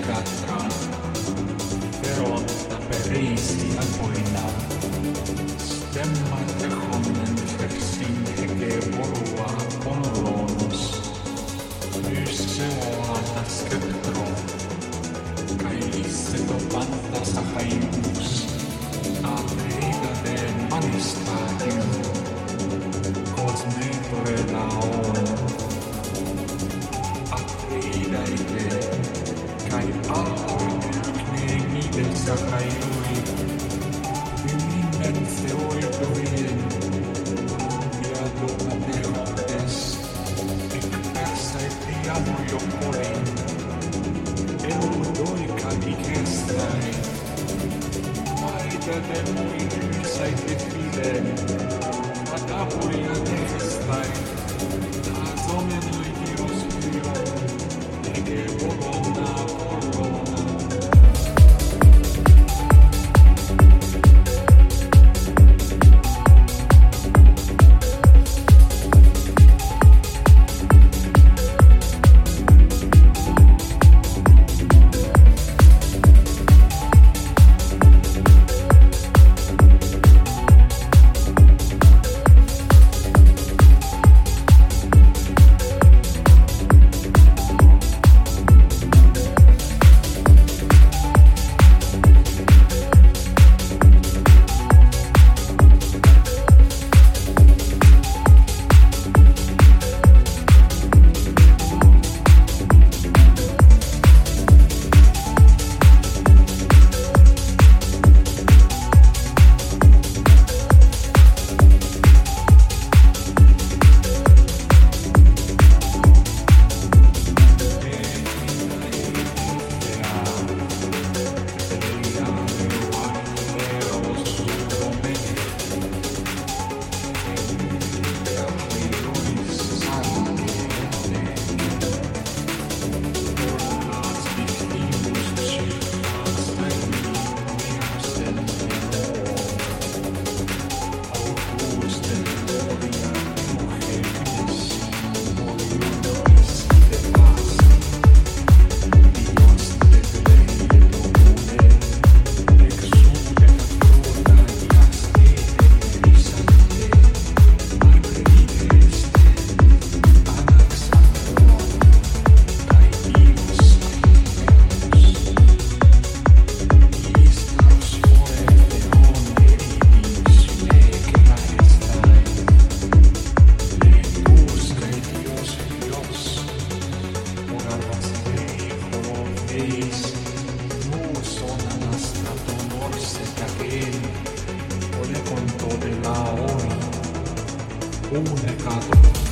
noste figatka, veronta perisi apoina. Stemma tehonen fersin hege porua ponolonus, Myseoata skeptro, kai isseto panta sahaimus, apreida de manistadium, cosmetore laon, probably in his life. um mercado.